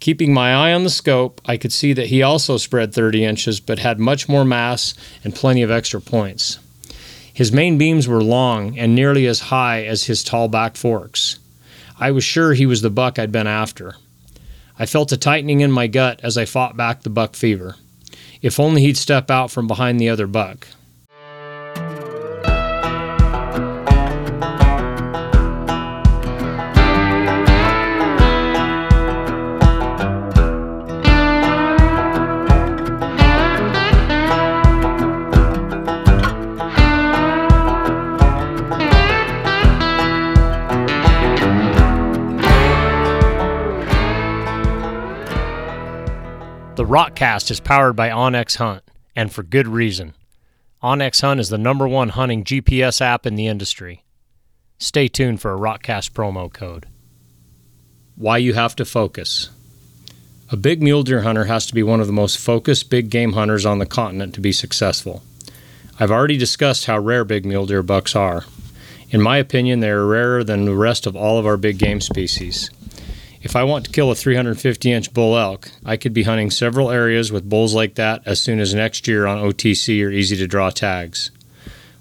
Keeping my eye on the scope, I could see that he also spread 30 inches but had much more mass and plenty of extra points. His main beams were long and nearly as high as his tall back forks. I was sure he was the buck I'd been after. I felt a tightening in my gut as I fought back the buck fever. If only he'd step out from behind the other buck. Rokcast is powered by OnX Hunt, and for good reason. OnX Hunt is the number one hunting GPS app in the industry. Stay tuned for a Rokcast promo code. Why you have to focus. A big mule deer hunter has to be one of the most focused big game hunters on the continent to be successful. I've already discussed how rare big mule deer bucks are. In my opinion, they are rarer than the rest of all of our big game species. If I want to kill a 350 inch bull elk, I could be hunting several areas with bulls like that as soon as next year on OTC or easy to draw tags.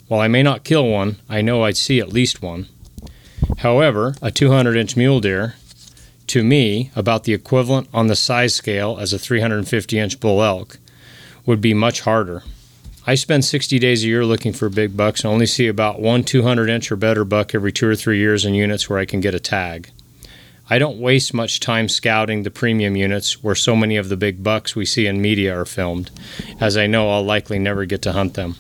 While I may not kill one, I know I'd see at least one. However, a 200 inch mule deer, to me, about the equivalent on the size scale as a 350 inch bull elk, would be much harder. I spend 60 days a year looking for big bucks and only see about one 200 inch or better buck every two or three years in units where I can get a tag. I don't waste much time scouting the premium units where so many of the big bucks we see in media are filmed, as I know I'll likely never get to hunt them.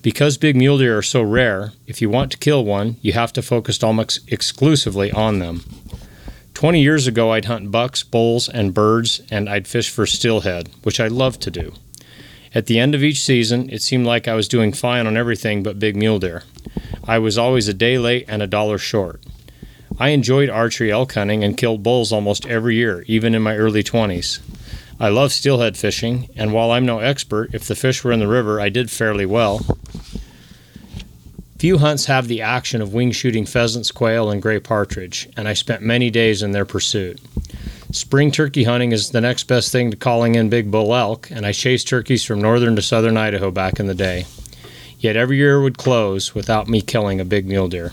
Because big mule deer are so rare, if you want to kill one, you have to focus almost exclusively on them. 20 years ago, I'd hunt bucks, bulls, and birds, and I'd fish for steelhead, which I love to do. At the end of each season, it seemed like I was doing fine on everything but big mule deer. I was always a day late and a dollar short. I enjoyed archery elk hunting and killed bulls almost every year, even in my early 20s. I love steelhead fishing, and while I'm no expert, if the fish were in the river, I did fairly well. Few hunts have the action of wing shooting pheasants, quail, and gray partridge, and I spent many days in their pursuit. Spring turkey hunting is the next best thing to calling in big bull elk, and I chased turkeys from northern to southern Idaho back in the day. Yet every year would close without me killing a big mule deer.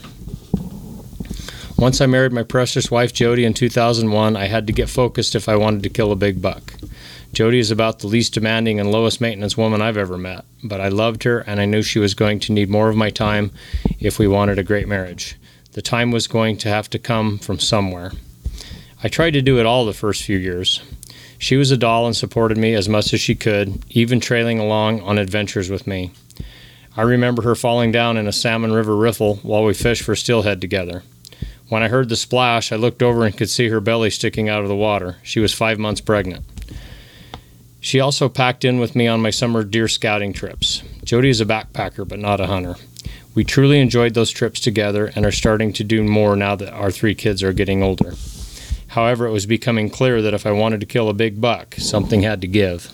Once I married my precious wife Jody in 2001, I had to get focused if I wanted to kill a big buck. Jody is about the least demanding and lowest maintenance woman I've ever met, but I loved her and I knew she was going to need more of my time if we wanted a great marriage. The time was going to have to come from somewhere. I tried to do it all the first few years. She was a doll and supported me as much as she could, even trailing along on adventures with me. I remember her falling down in a Salmon River riffle while we fished for steelhead together. When I heard the splash, I looked over and could see her belly sticking out of the water. She was five months pregnant. She also packed in with me on my summer deer scouting trips. Jody is a backpacker, but not a hunter. We truly enjoyed those trips together and are starting to do more now that our three kids are getting older. However, it was becoming clear that if I wanted to kill a big buck, something had to give.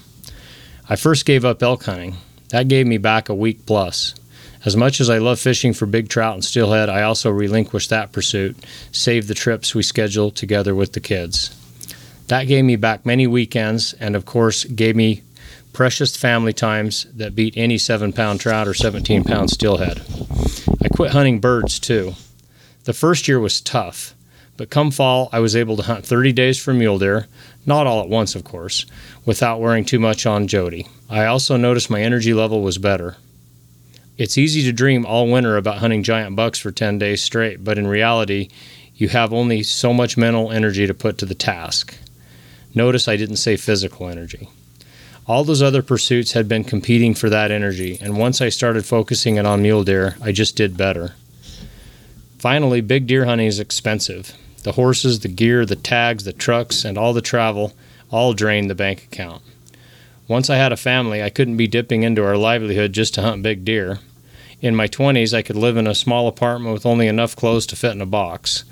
I first gave up elk hunting. That gave me back a week plus. As much as I love fishing for big trout and steelhead, I also relinquished that pursuit, save the trips we scheduled together with the kids. That gave me back many weekends and, of course, gave me precious family times that beat any 7 pound trout or 17 pound steelhead. I quit hunting birds too. The first year was tough, but come fall, I was able to hunt 30 days for mule deer, not all at once, of course, without wearing too much on Jody. I also noticed my energy level was better. It's easy to dream all winter about hunting giant bucks for 10 days straight, but in reality, you have only so much mental energy to put to the task. Notice I didn't say physical energy. All those other pursuits had been competing for that energy, and once I started focusing it on mule deer, I just did better. Finally, big deer hunting is expensive. The horses, the gear, the tags, the trucks, and all the travel all drain the bank account. Once I had a family, I couldn't be dipping into our livelihood just to hunt big deer. In my 20s, I could live in a small apartment with only enough clothes to fit in a box.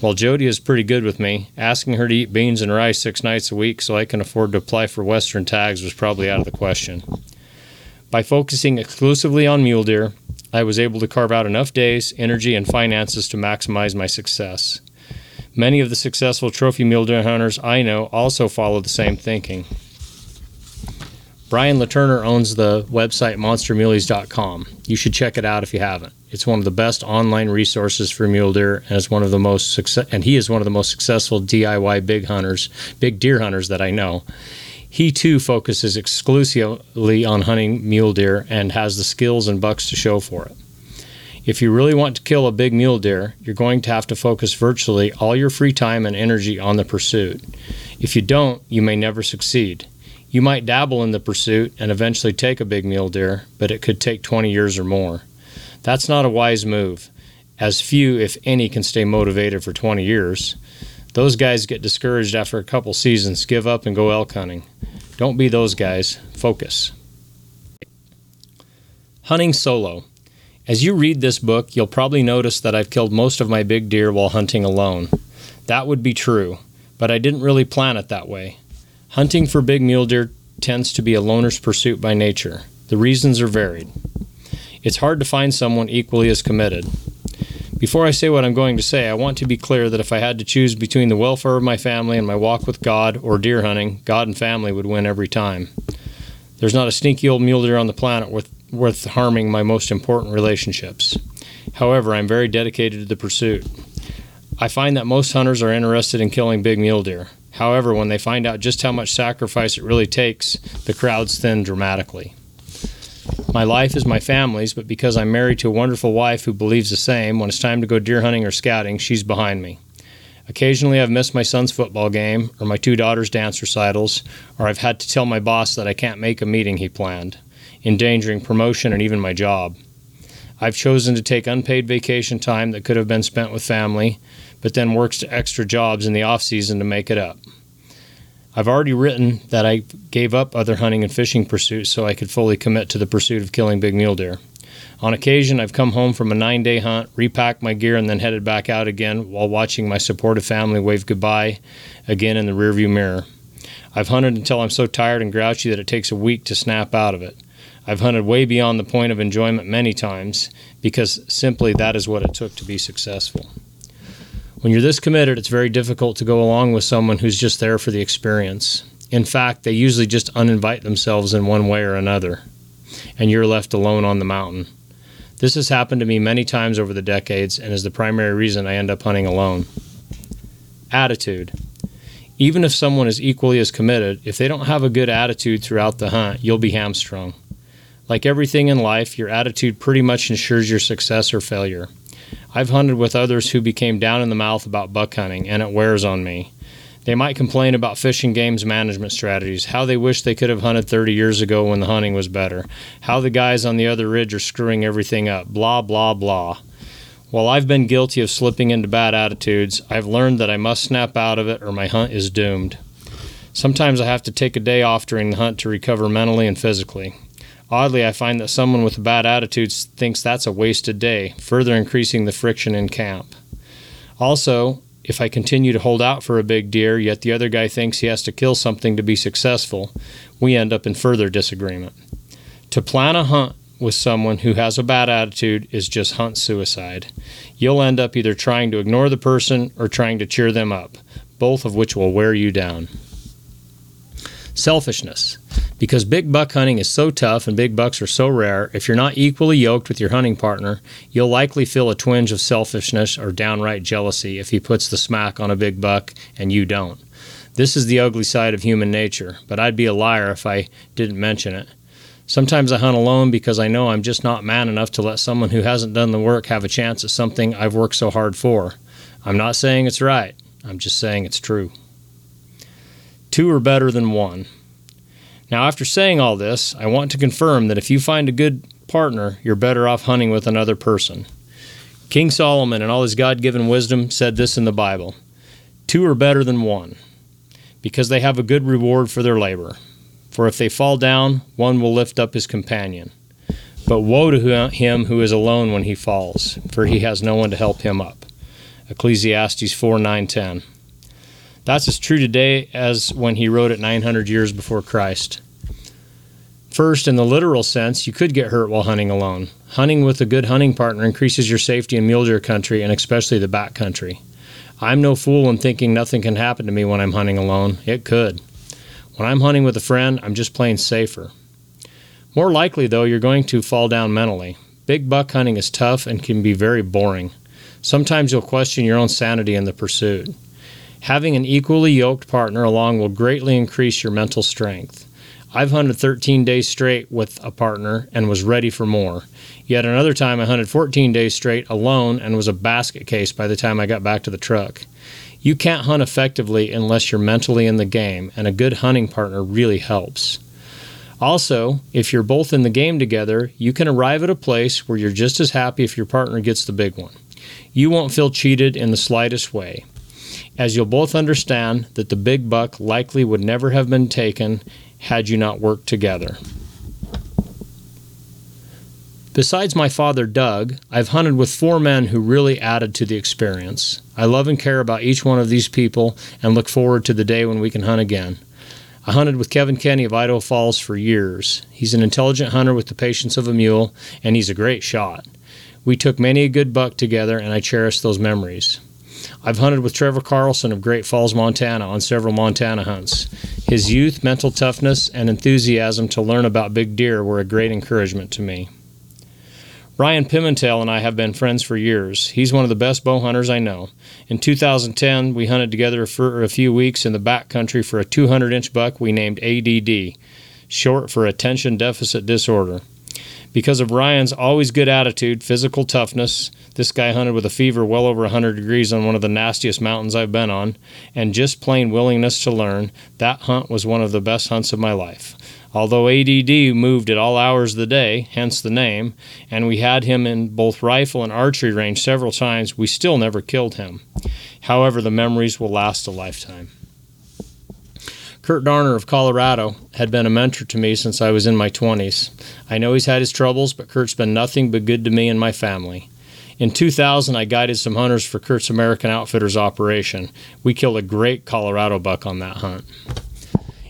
While Jody is pretty good with me, asking her to eat beans and rice six nights a week so I can afford to apply for Western tags was probably out of the question. By focusing exclusively on mule deer, I was able to carve out enough days, energy, and finances to maximize my success. Many of the successful trophy mule deer hunters I know also follow the same thinking. Brian Latturner owns the website monstermuleys.com. You should check it out if you haven't. It's one of the best online resources for mule deer, and it's one of the most success. And he is one of the most successful DIY big hunters, big deer hunters that I know. He too focuses exclusively on hunting mule deer and has the skills and bucks to show for it. If you really want to kill a big mule deer, you're going to have to focus virtually all your free time and energy on the pursuit. If you don't, you may never succeed. You might dabble in the pursuit and eventually take a big mule deer, but it could take 20 years or more. That's not a wise move, as few, if any, can stay motivated for 20 years. Those guys get discouraged after a couple seasons, give up, and go elk hunting. Don't be those guys. Focus. Hunting solo. As you read this book, you'll probably notice that I've killed most of my big deer while hunting alone. That would be true, but I didn't really plan it that way. Hunting for big mule deer tends to be a loner's pursuit by nature. The reasons are varied. It's hard to find someone equally as committed. Before I say what I'm going to say, I want to be clear that if I had to choose between the welfare of my family and my walk with God or deer hunting, God and family would win every time. There's not a sneaky old mule deer on the planet worth worth harming my most important relationships. However, I'm very dedicated to the pursuit. I find that most hunters are interested in killing big mule deer. However, when they find out just how much sacrifice it really takes, the crowds thin dramatically. My life is my family's, but because I'm married to a wonderful wife who believes the same, when it's time to go deer hunting or scouting, she's behind me. Occasionally, I've missed my son's football game or my two daughters' dance recitals, or I've had to tell my boss that I can't make a meeting he planned endangering promotion and even my job. I've chosen to take unpaid vacation time that could have been spent with family, but then works extra jobs in the off season to make it up. I've already written that I gave up other hunting and fishing pursuits so I could fully commit to the pursuit of killing big mule deer. On occasion, I've come home from a nine day hunt, repacked my gear, and then headed back out again while watching my supportive family wave goodbye again in the rearview mirror. I've hunted until I'm so tired and grouchy that it takes a week to snap out of it. I've hunted way beyond the point of enjoyment many times because simply that is what it took to be successful. When you're this committed, it's very difficult to go along with someone who's just there for the experience. In fact, they usually just uninvite themselves in one way or another, and you're left alone on the mountain. This has happened to me many times over the decades and is the primary reason I end up hunting alone. Attitude. Even if someone is equally as committed, if they don't have a good attitude throughout the hunt, you'll be hamstrung. Like everything in life, your attitude pretty much ensures your success or failure. I've hunted with others who became down in the mouth about buck hunting, and it wears on me. They might complain about fishing games management strategies, how they wish they could have hunted 30 years ago when the hunting was better, how the guys on the other ridge are screwing everything up, blah, blah, blah. While I've been guilty of slipping into bad attitudes, I've learned that I must snap out of it or my hunt is doomed. Sometimes I have to take a day off during the hunt to recover mentally and physically. Oddly, I find that someone with a bad attitude thinks that's a wasted day, further increasing the friction in camp. Also, if I continue to hold out for a big deer, yet the other guy thinks he has to kill something to be successful, we end up in further disagreement. To plan a hunt with someone who has a bad attitude is just hunt suicide. You'll end up either trying to ignore the person or trying to cheer them up, both of which will wear you down. Selfishness. Because big buck hunting is so tough and big bucks are so rare, if you're not equally yoked with your hunting partner, you'll likely feel a twinge of selfishness or downright jealousy if he puts the smack on a big buck and you don't. This is the ugly side of human nature, but I'd be a liar if I didn't mention it. Sometimes I hunt alone because I know I'm just not man enough to let someone who hasn't done the work have a chance at something I've worked so hard for. I'm not saying it's right, I'm just saying it's true. Two are better than one. Now, after saying all this, I want to confirm that if you find a good partner, you're better off hunting with another person. King Solomon, in all his God given wisdom, said this in the Bible Two are better than one, because they have a good reward for their labor. For if they fall down, one will lift up his companion. But woe to him who is alone when he falls, for he has no one to help him up. Ecclesiastes 4 9 10. That's as true today as when he wrote it 900 years before Christ. First, in the literal sense, you could get hurt while hunting alone. Hunting with a good hunting partner increases your safety in mule deer country and especially the back country. I'm no fool in thinking nothing can happen to me when I'm hunting alone. It could. When I'm hunting with a friend, I'm just plain safer. More likely, though, you're going to fall down mentally. Big buck hunting is tough and can be very boring. Sometimes you'll question your own sanity in the pursuit. Having an equally yoked partner along will greatly increase your mental strength. I've hunted 13 days straight with a partner and was ready for more. Yet another time I hunted 14 days straight alone and was a basket case by the time I got back to the truck. You can't hunt effectively unless you're mentally in the game, and a good hunting partner really helps. Also, if you're both in the game together, you can arrive at a place where you're just as happy if your partner gets the big one. You won't feel cheated in the slightest way, as you'll both understand that the big buck likely would never have been taken had you not worked together. Besides my father, Doug, I've hunted with four men who really added to the experience. I love and care about each one of these people and look forward to the day when we can hunt again. I hunted with Kevin Kenny of Idaho Falls for years. He's an intelligent hunter with the patience of a mule, and he's a great shot. We took many a good buck together, and I cherish those memories. I've hunted with Trevor Carlson of Great Falls, Montana on several Montana hunts. His youth, mental toughness, and enthusiasm to learn about big deer were a great encouragement to me. Ryan Pimentel and I have been friends for years. He's one of the best bow hunters I know. In 2010, we hunted together for a few weeks in the back country for a 200 inch buck we named ADD, short for Attention Deficit Disorder. Because of Ryan's always good attitude, physical toughness, this guy hunted with a fever well over 100 degrees on one of the nastiest mountains I've been on, and just plain willingness to learn, that hunt was one of the best hunts of my life. Although ADD moved at all hours of the day, hence the name, and we had him in both rifle and archery range several times, we still never killed him. However, the memories will last a lifetime. Kurt Darner of Colorado had been a mentor to me since I was in my 20s. I know he's had his troubles, but Kurt's been nothing but good to me and my family. In 2000, I guided some hunters for Kurt's American Outfitters operation. We killed a great Colorado buck on that hunt.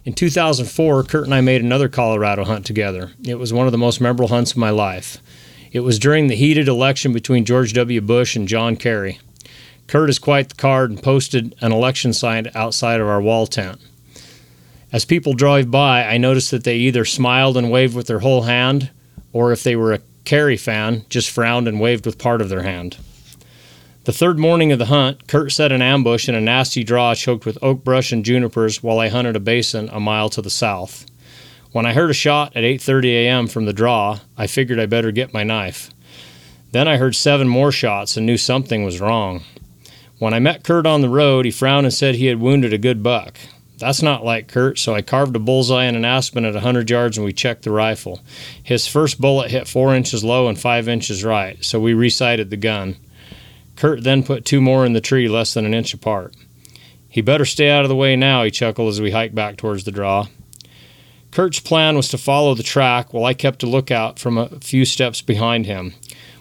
In 2004, Kurt and I made another Colorado hunt together. It was one of the most memorable hunts of my life. It was during the heated election between George W. Bush and John Kerry. Kurt is quite the card and posted an election sign outside of our wall tent. As people drove by, I noticed that they either smiled and waved with their whole hand, or if they were a Kerry fan, just frowned and waved with part of their hand. The third morning of the hunt, Kurt set an ambush in a nasty draw choked with oak brush and junipers while I hunted a basin a mile to the south. When I heard a shot at 8:30 a.m. from the draw, I figured I better get my knife. Then I heard seven more shots and knew something was wrong. When I met Kurt on the road, he frowned and said he had wounded a good buck. That's not like Kurt, so I carved a bullseye in an aspen at 100 yards and we checked the rifle. His first bullet hit 4 inches low and 5 inches right, so we resighted the gun. Kurt then put two more in the tree less than an inch apart. He better stay out of the way now, he chuckled as we hiked back towards the draw. Kurt's plan was to follow the track while I kept a lookout from a few steps behind him.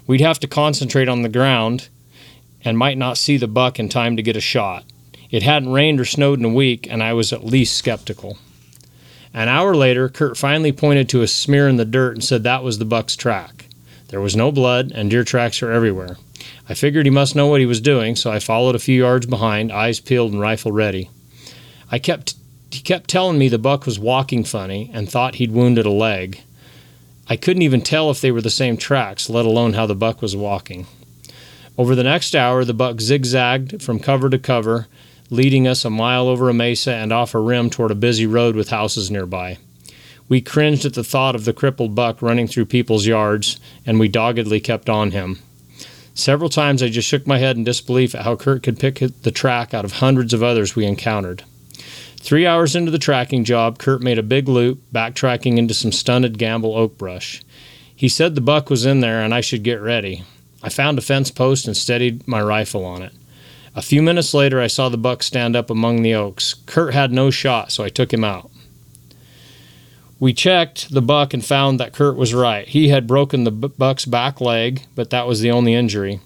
We'd have to concentrate on the ground and might not see the buck in time to get a shot. It hadn't rained or snowed in a week, and I was at least skeptical. An hour later, Kurt finally pointed to a smear in the dirt and said that was the buck's track. There was no blood, and deer tracks are everywhere. I figured he must know what he was doing, so I followed a few yards behind, eyes peeled and rifle ready. I kept he kept telling me the buck was walking funny and thought he'd wounded a leg. I couldn't even tell if they were the same tracks, let alone how the buck was walking. Over the next hour, the buck zigzagged from cover to cover, leading us a mile over a mesa and off a rim toward a busy road with houses nearby. We cringed at the thought of the crippled buck running through people's yards, and we doggedly kept on him. Several times I just shook my head in disbelief at how Kurt could pick the track out of hundreds of others we encountered. Three hours into the tracking job, Kurt made a big loop, backtracking into some stunted Gambel oak brush. He said the buck was in there and I should get ready. I found a fence post and steadied my rifle on it. A few minutes later, I saw the buck stand up among the oaks. Kurt had no shot, so I took him out. We checked the buck and found that Kurt was right. He had broken the buck's back leg, but that was the only injury.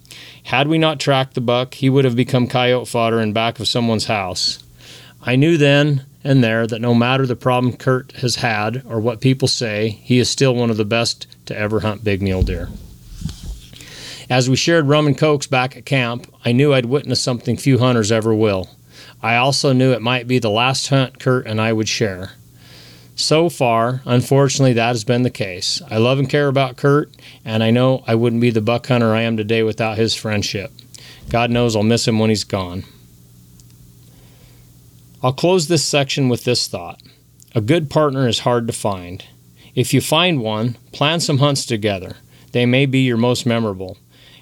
Had we not tracked the buck, he would have become coyote fodder in back of someone's house. I knew then and there that no matter the problem Kurt has had or what people say, he is still one of the best to ever hunt big mule deer. As we shared rum and cokes back at camp, I knew I'd witnessed something few hunters ever will. I also knew it might be the last hunt Kurt and I would share. So far, unfortunately, that has been the case. I love and care about Kurt, and I know I wouldn't be the buck hunter I am today without his friendship. God knows I'll miss him when he's gone. I'll close this section with this thought A good partner is hard to find. If you find one, plan some hunts together. They may be your most memorable.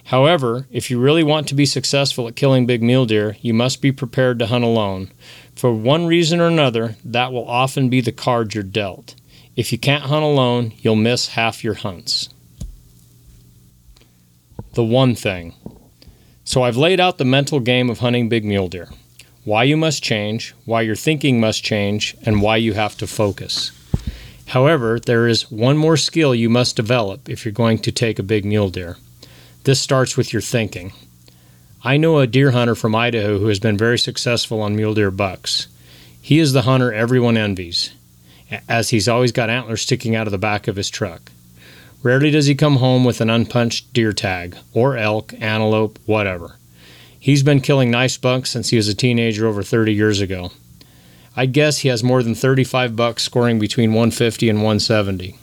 However, if you really want to be successful at killing big mule deer, you must be prepared to hunt alone. For one reason or another, that will often be the card you're dealt. If you can't hunt alone, you'll miss half your hunts. The one thing. So I've laid out the mental game of hunting big mule deer. Why you must change, why your thinking must change, and why you have to focus. However, there is one more skill you must develop if you're going to take a big mule deer. This starts with your thinking. I know a deer hunter from Idaho who has been very successful on mule deer bucks. He is the hunter everyone envies, as he's always got antlers sticking out of the back of his truck. Rarely does he come home with an unpunched deer tag, or elk, antelope, whatever. He's been killing nice bucks since he was a teenager over 30 years ago. I'd guess he has more than 35 bucks scoring between 150 and 170.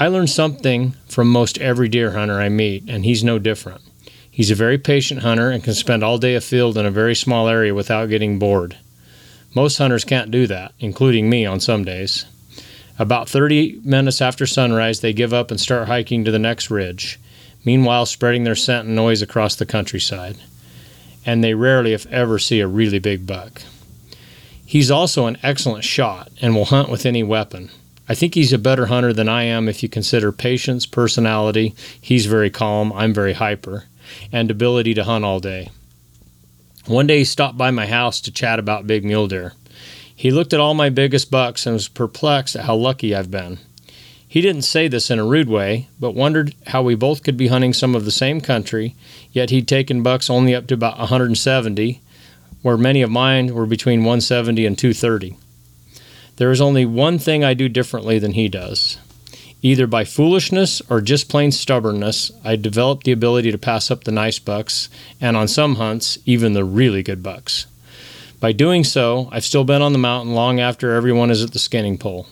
I learn something from most every deer hunter I meet, and he's no different. He's a very patient hunter and can spend all day afield in a very small area without getting bored. Most hunters can't do that, including me on some days. About 30 minutes after sunrise, they give up and start hiking to the next ridge, meanwhile, spreading their scent and noise across the countryside. And they rarely, if ever, see a really big buck. He's also an excellent shot and will hunt with any weapon. I think he's a better hunter than I am if you consider patience, personality. He's very calm, I'm very hyper, and ability to hunt all day. One day he stopped by my house to chat about big mule deer. He looked at all my biggest bucks and was perplexed at how lucky I've been. He didn't say this in a rude way, but wondered how we both could be hunting some of the same country, yet he'd taken bucks only up to about 170, where many of mine were between 170 and 230. There is only one thing I do differently than he does. Either by foolishness or just plain stubbornness, I developed the ability to pass up the nice bucks, and on some hunts, even the really good bucks. By doing so, I've still been on the mountain long after everyone is at the skinning pole.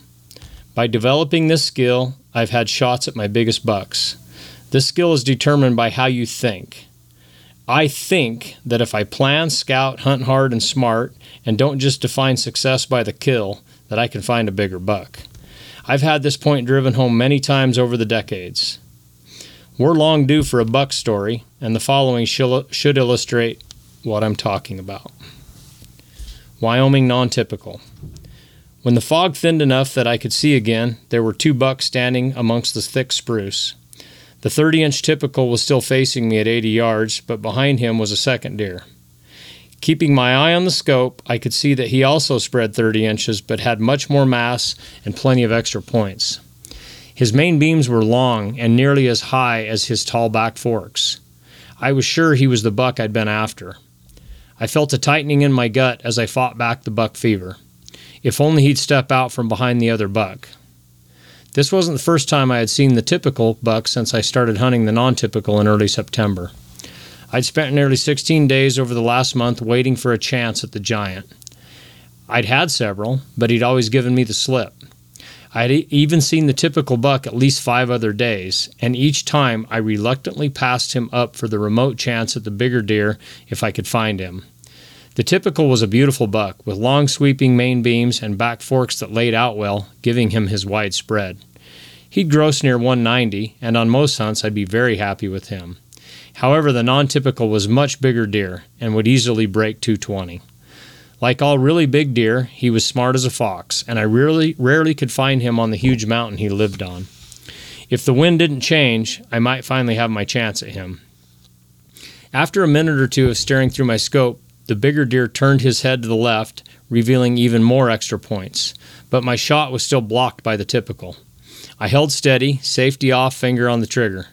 By developing this skill, I've had shots at my biggest bucks. This skill is determined by how you think. I think that if I plan, scout, hunt hard, and smart, and don't just define success by the kill, that I can find a bigger buck. I've had this point driven home many times over the decades. We're long due for a buck story, and the following should illustrate what I'm talking about. Wyoming non typical. When the fog thinned enough that I could see again, there were two bucks standing amongst the thick spruce. The 30 inch typical was still facing me at 80 yards, but behind him was a second deer. Keeping my eye on the scope, I could see that he also spread 30 inches but had much more mass and plenty of extra points. His main beams were long and nearly as high as his tall back forks. I was sure he was the buck I'd been after. I felt a tightening in my gut as I fought back the buck fever. If only he'd step out from behind the other buck. This wasn't the first time I had seen the typical buck since I started hunting the non typical in early September. I'd spent nearly 16 days over the last month waiting for a chance at the giant. I'd had several, but he'd always given me the slip. I'd even seen the typical buck at least five other days, and each time I reluctantly passed him up for the remote chance at the bigger deer if I could find him. The typical was a beautiful buck with long sweeping main beams and back forks that laid out well, giving him his wide spread. He'd gross near 190, and on most hunts I'd be very happy with him. However, the non typical was much bigger deer and would easily break 220. Like all really big deer, he was smart as a fox, and I rarely, rarely could find him on the huge mountain he lived on. If the wind didn't change, I might finally have my chance at him. After a minute or two of staring through my scope, the bigger deer turned his head to the left, revealing even more extra points, but my shot was still blocked by the typical. I held steady, safety off, finger on the trigger.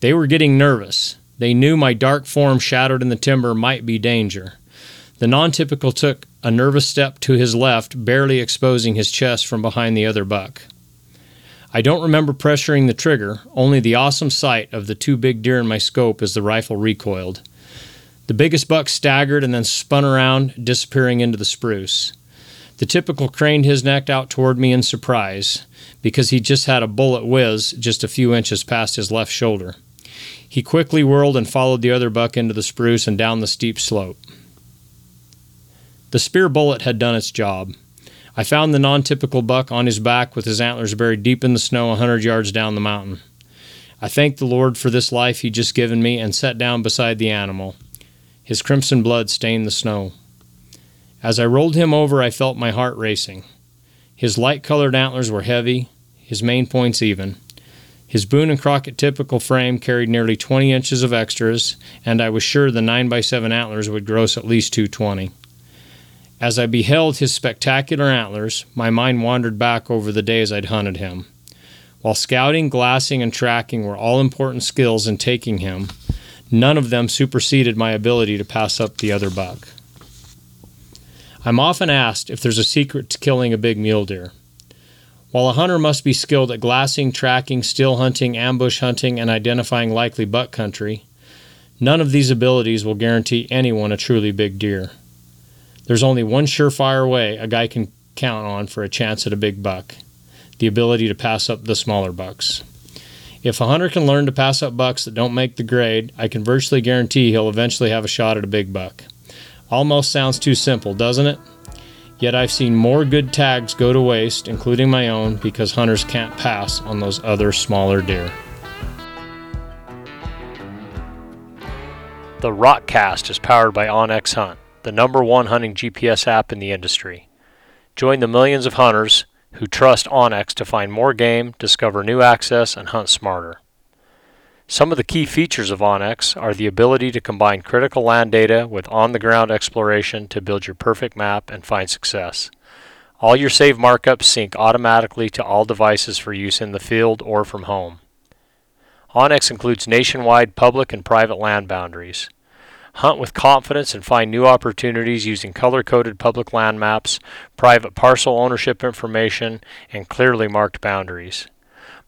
They were getting nervous. They knew my dark form shadowed in the timber might be danger. The non typical took a nervous step to his left, barely exposing his chest from behind the other buck. I don't remember pressuring the trigger, only the awesome sight of the two big deer in my scope as the rifle recoiled. The biggest buck staggered and then spun around, disappearing into the spruce. The typical craned his neck out toward me in surprise because he just had a bullet whiz just a few inches past his left shoulder. He quickly whirled and followed the other buck into the spruce and down the steep slope. The Speer bullet had done its job. I found the non typical buck on his back with his antlers buried deep in the snow a hundred yards down the mountain. I thanked the Lord for this life he'd just given me and sat down beside the animal. His crimson blood stained the snow. As I rolled him over, I felt my heart racing. His light colored antlers were heavy, his main points even. His Boone and Crockett typical frame carried nearly 20 inches of extras, and I was sure the 9x7 antlers would gross at least 220. As I beheld his spectacular antlers, my mind wandered back over the days I'd hunted him. While scouting, glassing, and tracking were all important skills in taking him, none of them superseded my ability to pass up the other buck. I'm often asked if there's a secret to killing a big mule deer. While a hunter must be skilled at glassing, tracking, still hunting, ambush hunting, and identifying likely buck country, none of these abilities will guarantee anyone a truly big deer. There's only one surefire way a guy can count on for a chance at a big buck the ability to pass up the smaller bucks. If a hunter can learn to pass up bucks that don't make the grade, I can virtually guarantee he'll eventually have a shot at a big buck. Almost sounds too simple, doesn't it? Yet I've seen more good tags go to waste, including my own, because hunters can't pass on those other smaller deer. The Rokcast is powered by OnX Hunt the number one hunting GPS app in the industry. Join the millions of hunters who trust onX to find more game, discover new access, and hunt smarter. Some of the key features of onX are the ability to combine critical land data with on the ground exploration to build your perfect map and find success. All your save markups sync automatically to all devices for use in the field or from home. onX includes nationwide public and private land boundaries. Hunt with confidence and find new opportunities using color coded public land maps, private parcel ownership information, and clearly marked boundaries.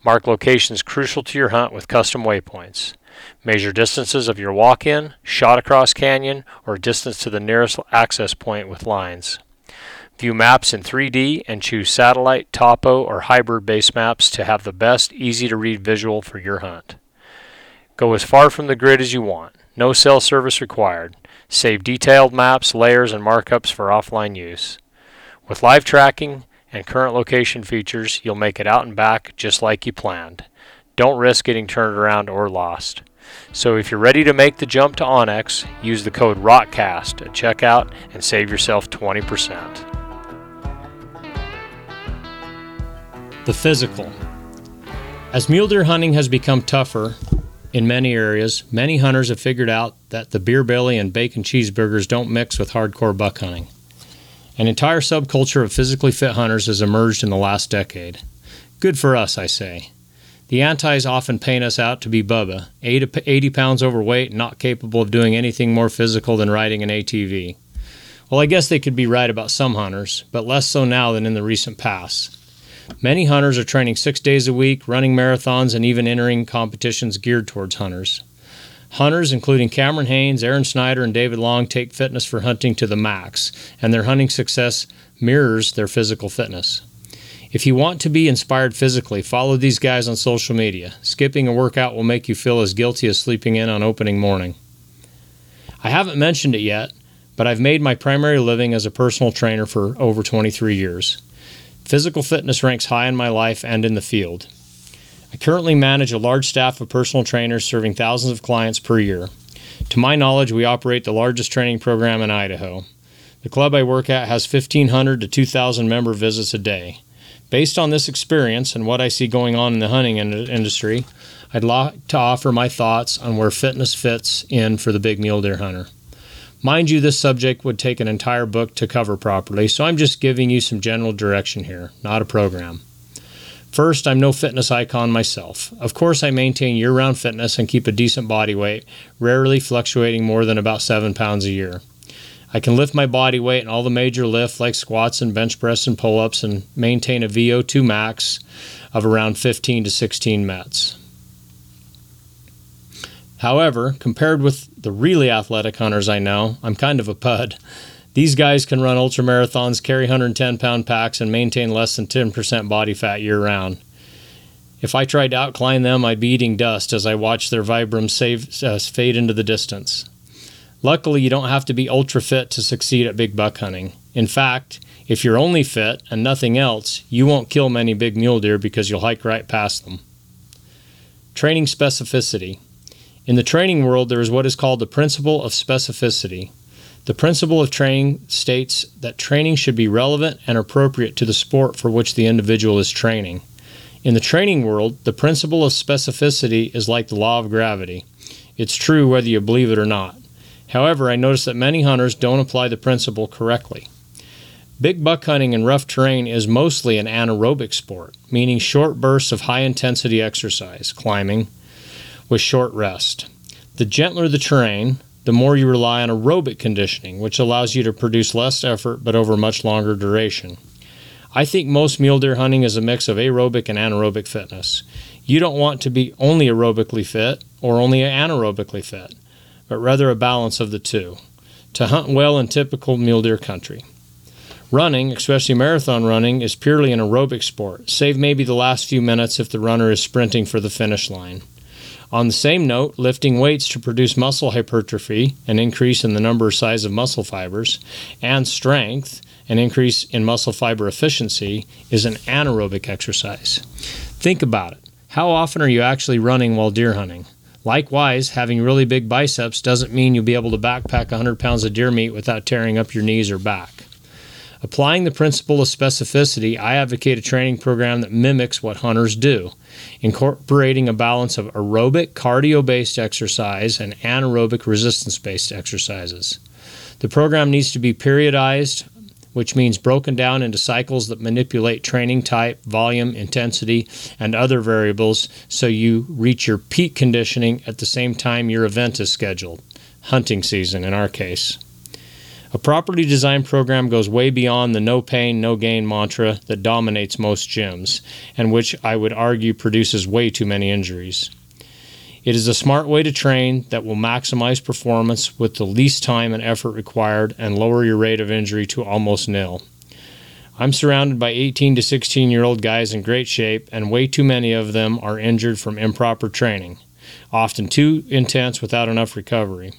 Mark locations crucial to your hunt with custom waypoints. Measure distances of your walk in, shot across canyon, or distance to the nearest access point with lines. View maps in 3D and choose satellite, topo, or hybrid base maps to have the best, easy to read visual for your hunt. Go as far from the grid as you want. No cell service required. Save detailed maps, layers, and markups for offline use. With live tracking and current location features, you'll make it out and back just like you planned. Don't risk getting turned around or lost. So if you're ready to make the jump to onX, use the code ROKCAST at checkout and save yourself 20%. The physical. As mule deer hunting has become tougher, in many areas, many hunters have figured out that the beer belly and bacon cheeseburgers don't mix with hardcore buck hunting. An entire subculture of physically fit hunters has emerged in the last decade. Good for us, I say. The antis often paint us out to be Bubba, 80 pounds overweight, not capable of doing anything more physical than riding an ATV. Well, I guess they could be right about some hunters, but less so now than in the recent past. Many hunters are training six days a week, running marathons, and even entering competitions geared towards hunters. Hunters, including Cameron Hanes, Aron Snyder, and David Long, take fitness for hunting to the max, and their hunting success mirrors their physical fitness. If you want to be inspired physically, follow these guys on social media. Skipping a workout will make you feel as guilty as sleeping in on opening morning. I haven't mentioned it yet, but I've made my primary living as a personal trainer for over 23 years. Physical fitness ranks high in my life and in the field. I currently manage a large staff of personal trainers serving thousands of clients per year. To my knowledge, we operate the largest training program in Idaho. The club I work at has 1,500 to 2,000 member visits a day. Based on this experience and what I see going on in the hunting industry, I'd like to offer my thoughts on where fitness fits in for the big mule deer hunter. Mind you, this subject would take an entire book to cover properly, so I'm just giving you some general direction here, not a program. First, I'm no fitness icon myself. Of course, I maintain year round fitness and keep a decent body weight, rarely fluctuating more than about 7 pounds a year. I can lift my body weight in all the major lifts like squats and bench press and pull ups and maintain a VO2 max of around 15 to 16 METs. However, compared with the really athletic hunters I know, I'm kind of a pud. These guys can run ultra marathons, carry 110 pound packs, and maintain less than 10% body fat year round. If I tried to outclimb them, I'd be eating dust as I watched their Vibrams save, uh, fade into the distance. Luckily, you don't have to be ultra fit to succeed at big buck hunting. In fact, if you're only fit and nothing else, you won't kill many big mule deer because you'll hike right past them. Training specificity. In the training world, there is what is called the principle of specificity. The principle of training states that training should be relevant and appropriate to the sport for which the individual is training. In the training world, the principle of specificity is like the law of gravity. It's true whether you believe it or not. However, I notice that many hunters don't apply the principle correctly. Big buck hunting in rough terrain is mostly an anaerobic sport, meaning short bursts of high intensity exercise, climbing, with short rest. The gentler the terrain, the more you rely on aerobic conditioning, which allows you to produce less effort but over much longer duration. I think most mule deer hunting is a mix of aerobic and anaerobic fitness. You don't want to be only aerobically fit or only anaerobically fit, but rather a balance of the two to hunt well in typical mule deer country. Running, especially marathon running, is purely an aerobic sport, save maybe the last few minutes if the runner is sprinting for the finish line. On the same note, lifting weights to produce muscle hypertrophy, an increase in the number or size of muscle fibers, and strength, an increase in muscle fiber efficiency, is an anaerobic exercise. Think about it. How often are you actually running while deer hunting? Likewise, having really big biceps doesn't mean you'll be able to backpack 100 pounds of deer meat without tearing up your knees or back. Applying the principle of specificity, I advocate a training program that mimics what hunters do, incorporating a balance of aerobic, cardio based exercise and anaerobic, resistance based exercises. The program needs to be periodized, which means broken down into cycles that manipulate training type, volume, intensity, and other variables so you reach your peak conditioning at the same time your event is scheduled, hunting season in our case. A properly designed program goes way beyond the no pain, no gain mantra that dominates most gyms, and which I would argue produces way too many injuries. It is a smart way to train that will maximize performance with the least time and effort required and lower your rate of injury to almost nil. I'm surrounded by 18 to 16 year old guys in great shape, and way too many of them are injured from improper training, often too intense without enough recovery.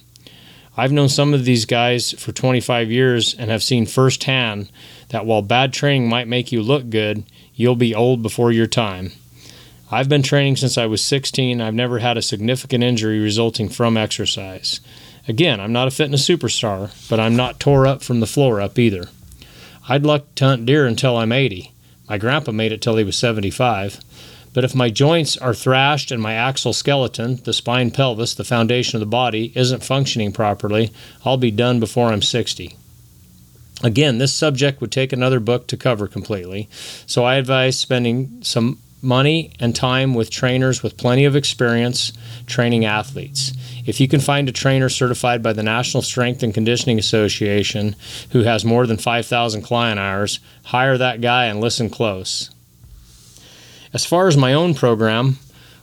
I've known some of these guys for 25 years and have seen firsthand that while bad training might make you look good, you'll be old before your time. I've been training since I was 16. I've never had a significant injury resulting from exercise. Again, I'm not a fitness superstar, but I'm not tore up from the floor up either. I'd like to hunt deer until I'm 80. My grandpa made it till he was 75. But if my joints are thrashed and my axial skeleton, the spine pelvis, the foundation of the body, isn't functioning properly, I'll be done before I'm 60. Again, this subject would take another book to cover completely, so I advise spending some money and time with trainers with plenty of experience training athletes. If you can find a trainer certified by the National Strength and Conditioning Association who has more than 5,000 client hours, hire that guy and listen close. As far as my own program,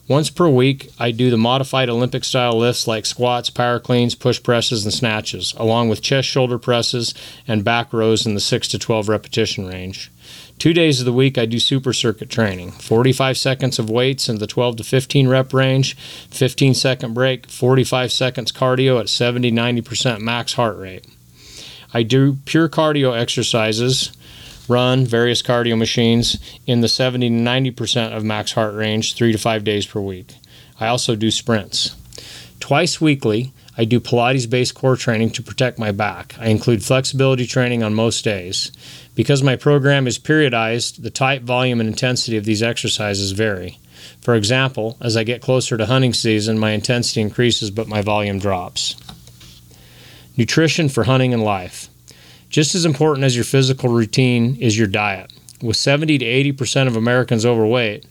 once per week, I do the modified Olympic style lifts like squats, power cleans, push presses, and snatches, along with chest shoulder presses and back rows in the 6 to 12 repetition range. Two days of the week, I do super circuit training 45 seconds of weights in the 12 to 15 rep range, 15 second break, 45 seconds cardio at 70 90% max heart rate. I do pure cardio exercises run various cardio machines in the 70 to 90% of max heart range three to five days per week. I also do sprints. Twice weekly, I do Pilates based core training to protect my back. I include flexibility training on most days. Because my program is periodized, the type, volume, and intensity of these exercises vary. For example, as I get closer to hunting season, my intensity increases but my volume drops. Nutrition for hunting and life. Just as important as your physical routine is your diet. With 70 to 80% of Americans overweight,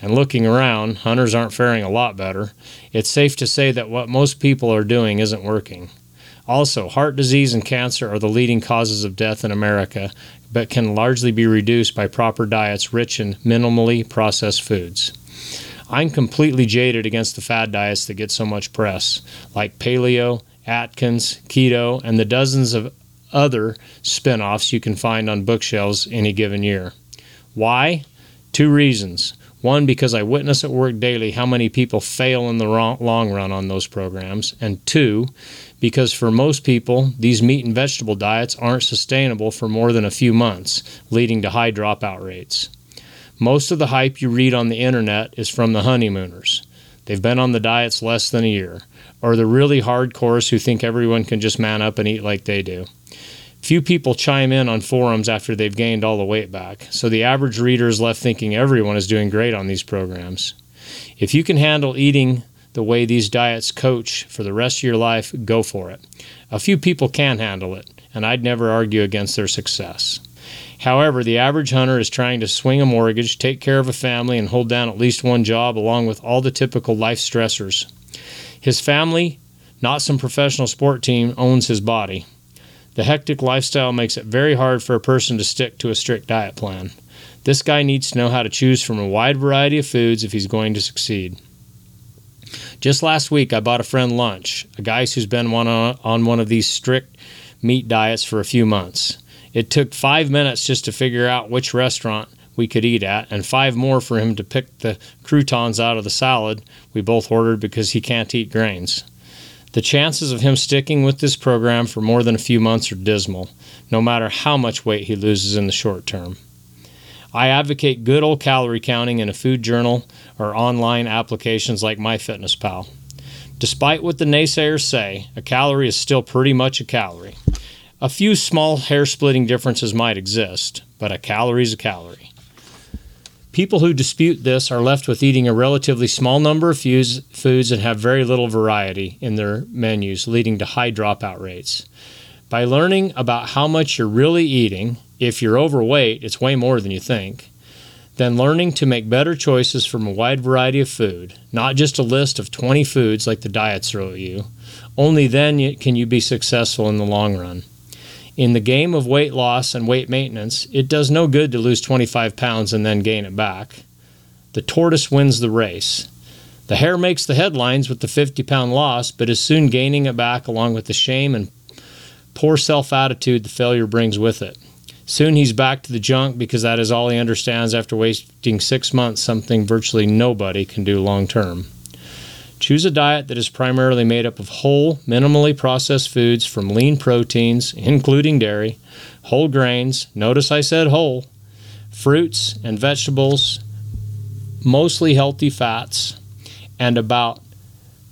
and looking around, hunters aren't faring a lot better, it's safe to say that what most people are doing isn't working. Also, heart disease and cancer are the leading causes of death in America, but can largely be reduced by proper diets rich in minimally processed foods. I'm completely jaded against the fad diets that get so much press, like paleo, Atkins, keto, and the dozens of other spin offs you can find on bookshelves any given year. Why? Two reasons. One, because I witness at work daily how many people fail in the long run on those programs. And two, because for most people, these meat and vegetable diets aren't sustainable for more than a few months, leading to high dropout rates. Most of the hype you read on the internet is from the honeymooners. They've been on the diets less than a year, or the really hardcores who think everyone can just man up and eat like they do. Few people chime in on forums after they've gained all the weight back, so the average reader is left thinking everyone is doing great on these programs. If you can handle eating the way these diets coach for the rest of your life, go for it. A few people can handle it, and I'd never argue against their success. However, the average hunter is trying to swing a mortgage, take care of a family, and hold down at least one job along with all the typical life stressors. His family, not some professional sport team, owns his body. The hectic lifestyle makes it very hard for a person to stick to a strict diet plan. This guy needs to know how to choose from a wide variety of foods if he's going to succeed. Just last week, I bought a friend lunch, a guy who's been one on one of these strict meat diets for a few months. It took five minutes just to figure out which restaurant we could eat at, and five more for him to pick the croutons out of the salad we both ordered because he can't eat grains. The chances of him sticking with this program for more than a few months are dismal, no matter how much weight he loses in the short term. I advocate good old calorie counting in a food journal or online applications like MyFitnessPal. Despite what the naysayers say, a calorie is still pretty much a calorie. A few small hair splitting differences might exist, but a calorie is a calorie. People who dispute this are left with eating a relatively small number of foods and have very little variety in their menus, leading to high dropout rates. By learning about how much you're really eating, if you're overweight, it's way more than you think, then learning to make better choices from a wide variety of food, not just a list of 20 foods like the diets throw at you, only then can you be successful in the long run. In the game of weight loss and weight maintenance, it does no good to lose 25 pounds and then gain it back. The tortoise wins the race. The hare makes the headlines with the 50 pound loss, but is soon gaining it back along with the shame and poor self attitude the failure brings with it. Soon he's back to the junk because that is all he understands after wasting six months, something virtually nobody can do long term. Choose a diet that is primarily made up of whole, minimally processed foods from lean proteins, including dairy, whole grains, notice I said whole, fruits and vegetables, mostly healthy fats, and about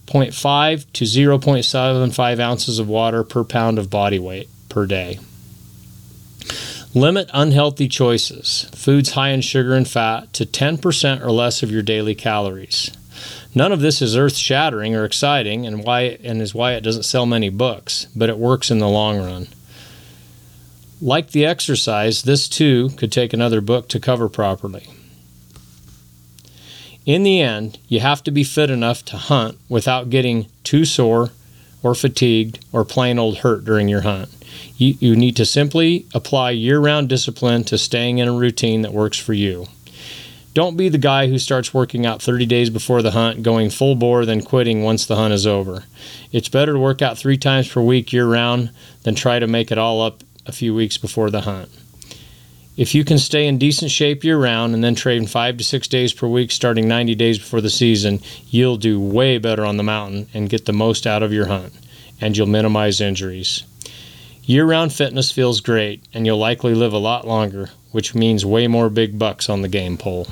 0.5 to 0.75 ounces of water per pound of body weight per day. Limit unhealthy choices, foods high in sugar and fat, to 10% or less of your daily calories. None of this is earth shattering or exciting and why and is why it doesn't sell many books, but it works in the long run. Like the exercise, this too could take another book to cover properly. In the end, you have to be fit enough to hunt without getting too sore or fatigued or plain old hurt during your hunt. You, you need to simply apply year round discipline to staying in a routine that works for you. Don't be the guy who starts working out 30 days before the hunt, going full bore, then quitting once the hunt is over. It's better to work out three times per week year round than try to make it all up a few weeks before the hunt. If you can stay in decent shape year round and then train five to six days per week starting 90 days before the season, you'll do way better on the mountain and get the most out of your hunt, and you'll minimize injuries. Year round fitness feels great, and you'll likely live a lot longer, which means way more big bucks on the game pole.